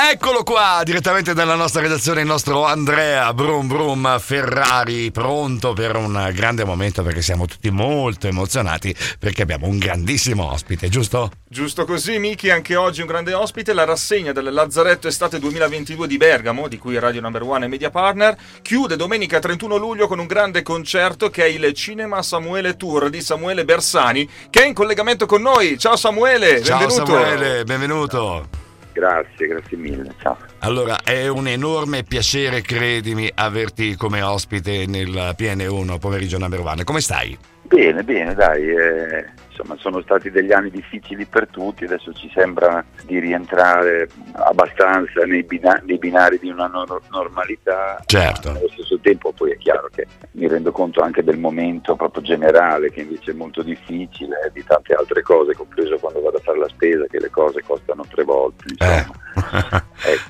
Eccolo qua, direttamente dalla nostra redazione, il nostro Andrea Brum Brum Ferrari, pronto per un grande momento perché siamo tutti molto emozionati perché abbiamo un grandissimo ospite, giusto? Giusto così, Miki, anche oggi un grande ospite, la rassegna del Lazzaretto Estate 2022 di Bergamo, di cui Radio Number One è media partner, chiude domenica 31 luglio con un grande concerto che è il Cinema Samuele Tour di Samuele Bersani, che è in collegamento con noi. Ciao Samuele, Ciao benvenuto. Samuele, benvenuto. Grazie, grazie mille. Ciao. Allora, è un enorme piacere, credimi, averti come ospite nel PN1 Pomeriggio Number One. Come stai? Bene, bene, dai. eh, insomma, sono stati degli anni difficili per tutti, adesso ci sembra di rientrare abbastanza nei, bina- nei binari di una nor- normalità. Certo. Allo stesso tempo poi è chiaro che mi rendo conto anche del momento proprio generale, che invece è molto difficile, e di tante altre cose, compreso quando vado a fare la spesa, che le cose costano tre volte. Eh. Insomma. ecco, quindi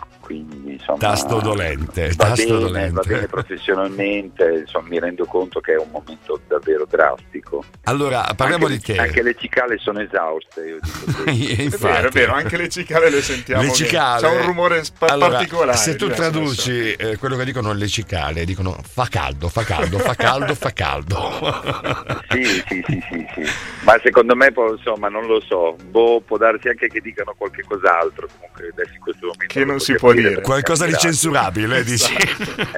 insomma... Tasto dolente, Va tasto bene, dolente. va bene professionalmente, insomma, mi rendo conto che è un momento davvero drastico. Allora, parliamo anche, di te. Anche le cicale sono esauste, io dico così. È Infatti. vero, è vero, anche le cicale le sentiamo. Le cicale. C'è un rumore spa- Allora, particolare. Se tu diverso, traduci eh, quello che dicono le cicale, dicono fa caldo, fa caldo, fa caldo, fa caldo. Sì, sì, sì, sì, sì. Ma secondo me, poi, insomma, non lo so. Boh, può darsi anche che dicano qualche cos'altro. Comunque, adesso in questo momento Che non lo si può dire, dire. Qualcosa di perché censurabile, dici?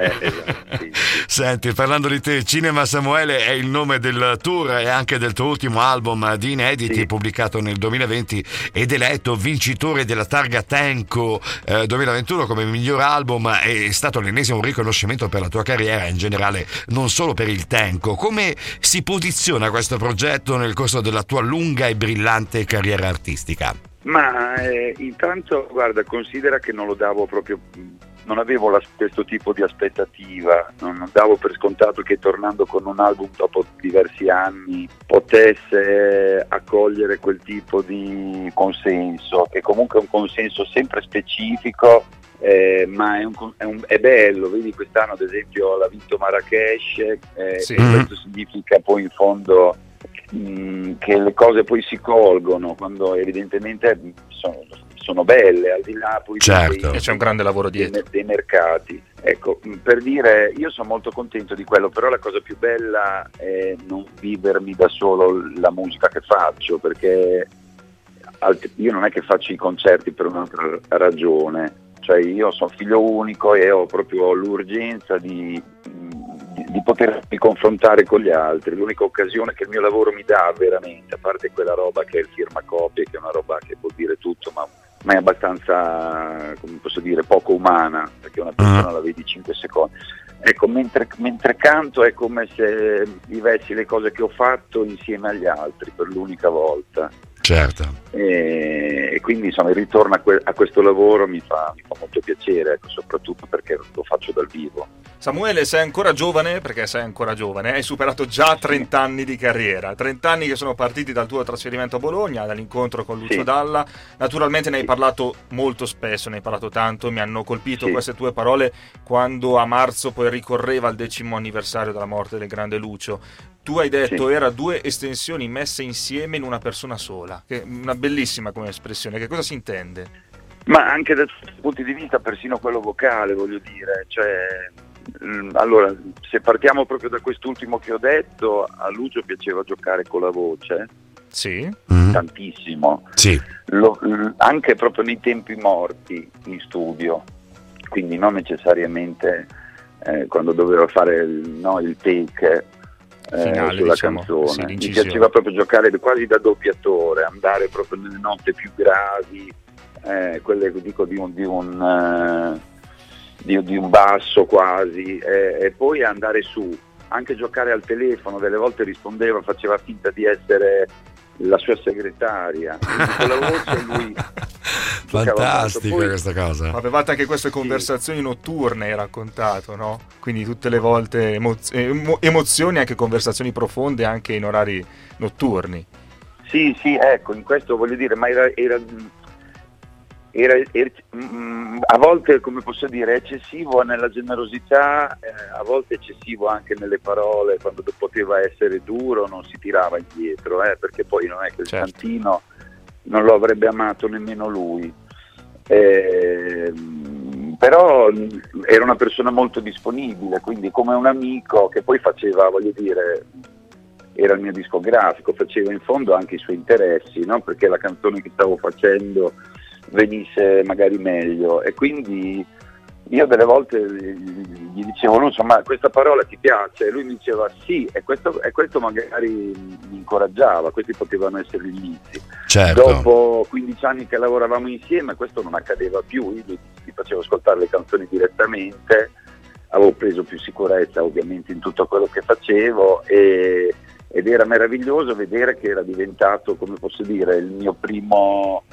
Eh, esatto, sì. Senti, parlando di te, Cinema Samuele è il nome del tour e anche del tuo ultimo album di inediti Sì. pubblicato nel 2020 ed eletto vincitore della targa Tenco eh, 2021 come miglior album è stato l'ennesimo riconoscimento per la tua carriera in generale, non solo per il Tenco. Come si posiziona questo progetto nel corso della tua lunga e brillante carriera artistica? Ma eh, intanto, guarda, considera che non lo davo proprio, non avevo la- questo tipo di aspettativa, non, non davo per scontato che tornando con un album dopo diversi anni potesse accogliere quel tipo di consenso, che comunque è un consenso sempre specifico. eh, ma è, un è un- è bello, vedi quest'anno ad esempio l'ha vinto Marrakesh eh, Sì. questo significa poi in fondo mh, che le cose poi si colgono quando evidentemente sono, sono belle al di là poi Certo. E dei, c'è un grande lavoro dei, dietro. dei mercati ecco mh, per dire io sono molto contento di quello però la cosa più bella è non vivermi da solo la musica che faccio perché alt- io non è che faccio i concerti per un'altra ragione cioè io sono figlio unico e ho proprio l'urgenza di, di, potermi confrontare con gli altri. L'unica occasione che il mio lavoro mi dà veramente, a parte quella roba che è il firmacopie, che è una roba che vuol dire tutto, ma, ma è abbastanza, come posso dire, poco umana, perché una persona la vedi 5 secondi. Ecco, mentre, mentre canto è come se vivessi le cose che ho fatto insieme agli altri per l'unica volta Certo. e, e quindi insomma il ritorno a, que- a questo lavoro mi fa, mi fa molto piacere, ecco, soprattutto perché lo faccio dal vivo. Samuele, sei ancora giovane, perché sei ancora giovane, hai superato già 30 anni di carriera, 30 anni che sono partiti dal tuo trasferimento a Bologna, dall'incontro con Lucio Sì. Dalla, naturalmente ne hai parlato molto spesso, ne hai parlato tanto, mi hanno colpito Sì. queste tue parole quando a marzo poi ricorreva il decimo anniversario della morte del grande Lucio. Tu hai detto Sì. era due estensioni messe insieme in una persona sola, che è una bellissima come espressione, che cosa si intende? Ma anche da tutti i punti di vista, persino quello vocale, voglio dire, cioè, mm, allora, se partiamo proprio da quest'ultimo che ho detto, a Lucio piaceva giocare con la voce, Sì. Mm. tantissimo, Sì. Lo- l- anche proprio nei tempi morti in studio, quindi non necessariamente eh, quando doveva fare il, no, il take eh, Finale, sulla diciamo, canzone. sì, Mi piaceva proprio giocare quasi da doppiatore, andare proprio nelle note più gravi, eh, quelle dico di un, di un, eh, di- di un basso quasi, eh, e poi andare su, anche giocare al telefono, delle volte rispondeva, faceva finta di essere la sua segretaria, con la voce lui Fantastica Poi- questa cosa. Avevate anche queste conversazioni notturne, hai raccontato, no? Quindi tutte le volte emoz- emo- emozioni, anche conversazioni profonde, anche in orari notturni. Sì, sì, ecco, in questo voglio dire, ma era, era- era, era, a volte, come posso dire, eccessivo nella generosità, eh, a volte eccessivo anche nelle parole, quando poteva essere duro non si tirava indietro, eh, perché poi non è che il Certo. Santino non lo avrebbe amato nemmeno lui. Eh, però era una persona molto disponibile, quindi come un amico che poi faceva, voglio dire, era il mio discografico, faceva in fondo anche i suoi interessi, no? perché la canzone che stavo facendo venisse magari meglio. E quindi io delle volte gli dicevo non so ma questa parola ti piace? E lui mi diceva sì e questo, e questo magari mi incoraggiava questi potevano essere gli inizi. Certo. dopo 15 anni che lavoravamo insieme questo non accadeva più io gli facevo ascoltare le canzoni direttamente avevo preso più sicurezza ovviamente in tutto quello che facevo e, ed era meraviglioso vedere che era diventato come posso dire il mio primo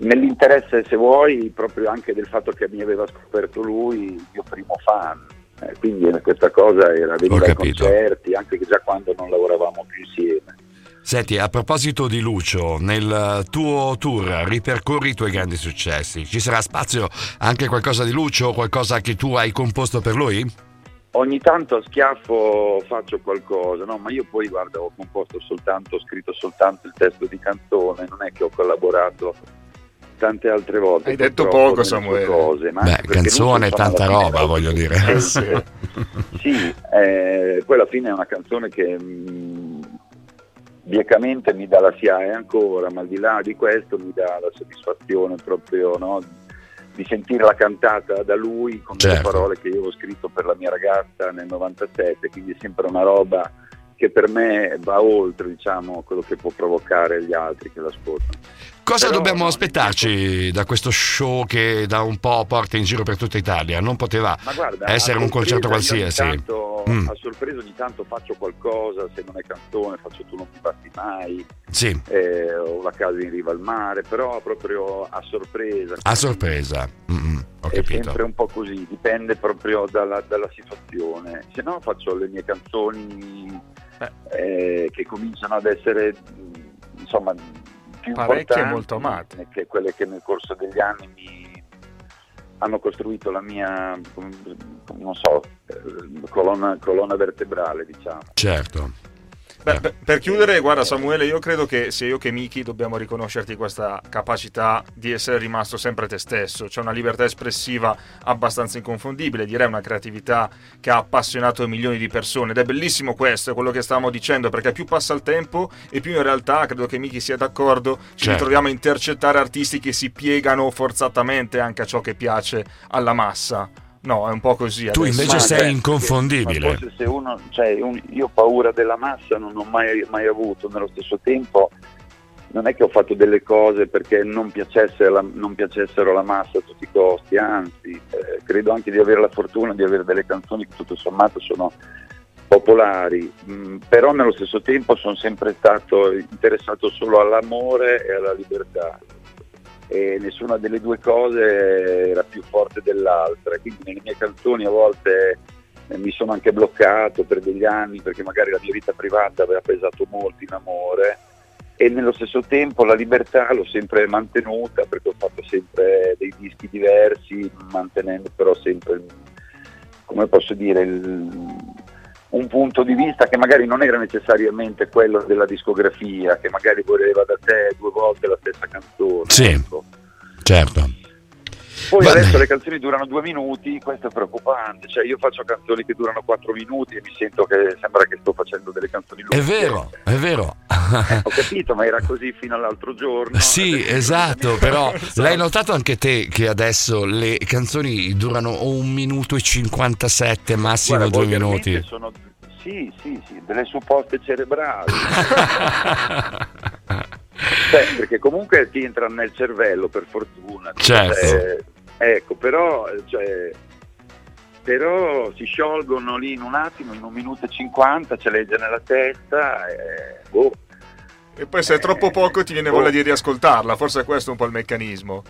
nell'interesse se vuoi proprio anche del fatto che mi aveva scoperto lui il mio primo fan Eh, quindi questa cosa era venire ai concerti anche che già quando non lavoravamo più insieme Senti, a proposito di Lucio, nel tuo tour ripercorri i tuoi grandi successi. Ci sarà spazio anche qualcosa di Lucio, qualcosa che tu hai composto per lui? ogni tanto a schiaffo faccio qualcosa, no? ma io poi guarda ho composto soltanto, ho scritto soltanto il testo di canzone, non è che ho collaborato tante altre volte. Hai detto poco, Samuele. Cose, ma Beh, canzone, insomma, tanta roba, voglio dire. Eh, sì, sì, eh, poi alla fine è una canzone che mh, biecamente mi dà la SIAE ancora, ma al di là di questo mi dà la soddisfazione proprio no, di sentirla cantata da lui con delle Certo. parole che io ho scritto per la mia ragazza nel 97, quindi è sempre una roba che per me va oltre diciamo, quello che può provocare agli altri che l'ascoltano. Cosa Però dobbiamo aspettarci da questo show che da un po' porta in giro per tutta Italia? Non poteva guarda, essere un concerto qualsiasi. Tanto, Mm. A sorpresa ogni tanto faccio qualcosa, se non è canzone faccio Tu non mi basti mai, Sì, eh, o La casa in riva al mare, però proprio a sorpresa. a sorpresa. Mm, ho È capito. sempre un po' così, dipende proprio dalla, dalla situazione. Se no faccio le mie canzoni eh, che cominciano ad essere mh, insomma più Parecchie molto amate. Che quelle che nel corso degli anni mi hanno costruito la mia, come non so, eh, colonna, colonna vertebrale, diciamo. Certo. Beh, per- per chiudere, guarda Samuele, io credo che sia io che Miki dobbiamo riconoscerti questa capacità di essere rimasto sempre te stesso. C'è una libertà espressiva abbastanza inconfondibile, direi una creatività che ha appassionato milioni di persone ed è bellissimo questo, è quello che stavamo dicendo, perché più passa il tempo e più in realtà, credo che Miki sia d'accordo, ci Certo. ritroviamo a intercettare artisti che si piegano forzatamente anche a ciò che piace alla massa. No, è un po' così. Tu adesso. invece Ma sei certo, inconfondibile. ma forse se uno, cioè, un- io paura della massa non ho mai, mai avuto, nello stesso tempo non è che ho fatto delle cose perché non, piacesse la- non piacessero alla massa a tutti i costi, anzi eh, credo anche di avere la fortuna di avere delle canzoni che tutto sommato sono popolari, mh, però nello stesso tempo sono sempre stato interessato solo all'amore e alla libertà e nessuna delle due cose era più forte dell'altra, quindi nelle mie canzoni a volte eh, mi sono anche bloccato per degli anni perché magari la mia vita privata aveva pesato molto in amore. E nello stesso tempo la libertà l'ho sempre mantenuta perché ho fatto sempre dei dischi diversi, mantenendo però sempre, come posso dire, il- un punto di vista che magari non era necessariamente quello della discografia, che magari voleva da te due volte la stessa canzone. Sì. ecco. Certo. Poi Va adesso le canzoni durano due minuti, questo è preoccupante, cioè io faccio canzoni che durano quattro minuti e mi sento che sembra che sto facendo delle canzoni lunghe. È vero, è vero. Ho capito, ma era così fino all'altro giorno. Sì, esatto, però l'hai notato anche te che adesso le canzoni durano un minuto e 57, massimo Guarda, due minuti. Sono, sì, sì, sì, delle supposte cerebrali. Cioè, perché comunque ti entra nel cervello per fortuna. Certo. Eh, ecco, però, eh, cioè, però si sciolgono lì in un attimo, in un minuto e cinquanta, ce l'hai già nella testa. E, boh. E poi se è troppo poco ti viene Oh. voglia di riascoltarla, forse è questo un po' il meccanismo.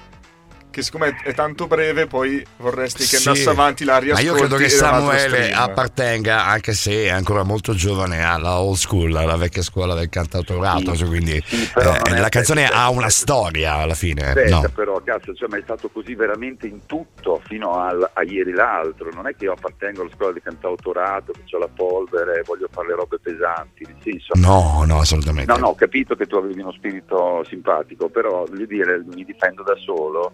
Che siccome è tanto breve poi vorresti che Sì. andasse avanti la Ma riascolti io credo che Samuele appartenga, anche se è ancora molto giovane, alla old school, alla vecchia scuola del cantautorato. Sì, cioè, quindi sì, eh, la canzone ha una storia alla fine. Aspetta No. però, cazzo, cioè, ma è stato così veramente in tutto fino al- a ieri l'altro. Non è che io appartengo alla scuola di cantautorato, che ho la polvere, voglio fare le robe pesanti. Nel senso, No, no, assolutamente. No, no, ho capito che tu avevi uno spirito simpatico, però voglio dire, mi difendo da solo.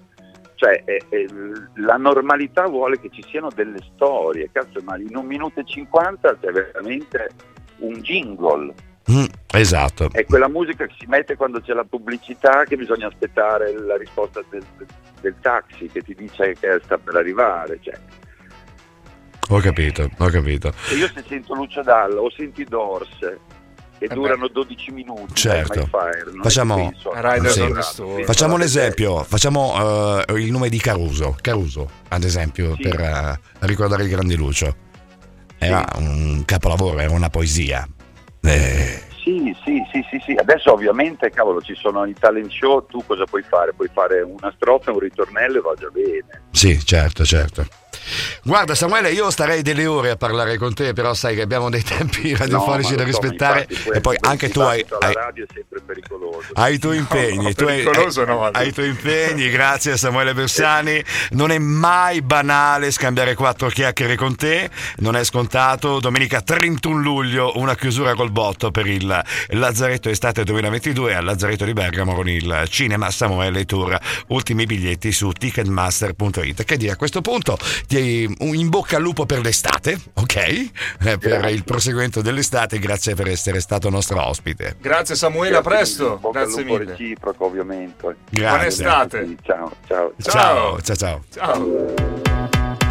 Cioè, eh, eh, la normalità vuole che ci siano delle storie, cazzo, ma in un minuto e cinquanta c'è veramente un jingle. Mm, esatto. È quella musica che si mette quando c'è la pubblicità che bisogna aspettare la risposta del, del taxi che ti dice che sta per arrivare. Cioè, Ho capito, ho capito. se io se sento Lucio Dalla o senti Doors che beh. durano 12 minuti, Certo. Fire, che Facciamo- Sì. Facciamo un Sì, esempio, facciamo eh, il nome di Caruso, Caruso ad esempio, Sì. per eh, ricordare il grande Lucio. Era un capolavoro, era una poesia. Eh, Sì, sì, sì, sì, sì. Adesso ovviamente, cavolo, ci sono i talent show, tu cosa puoi fare? Puoi fare una strofa, un ritornello e va già bene. sì, certo, certo. Guarda Samuele, io starei delle ore a parlare con te, però sai che abbiamo dei tempi radiofonici No, da so, rispettare poi e poi anche tu hai, hai- radio è sempre pericoloso. hai i tuoi impegni. no, tu hai, hai- no, hai i tuoi impegni, grazie a Samuele Bersani. Non è mai banale scambiare quattro chiacchiere con te, non è scontato. Domenica 31 luglio, una chiusura col botto per il Lazzaretto Estate 2022 al Lazzaretto di Bergamo con il Cinema Samuele Tour. Ultimi biglietti su ticketmaster.it. Che dire, a questo punto ti in bocca al lupo per l'estate, ok? Eh, per Grazie. il proseguimento dell'estate, grazie per essere stato nostro ospite. Grazie Samuele, a presto. Grazie lupo mille. reciproco ovviamente. Grazie. Buona estate. Sì, ciao, ciao. Ciao, ciao, ciao. Ciao.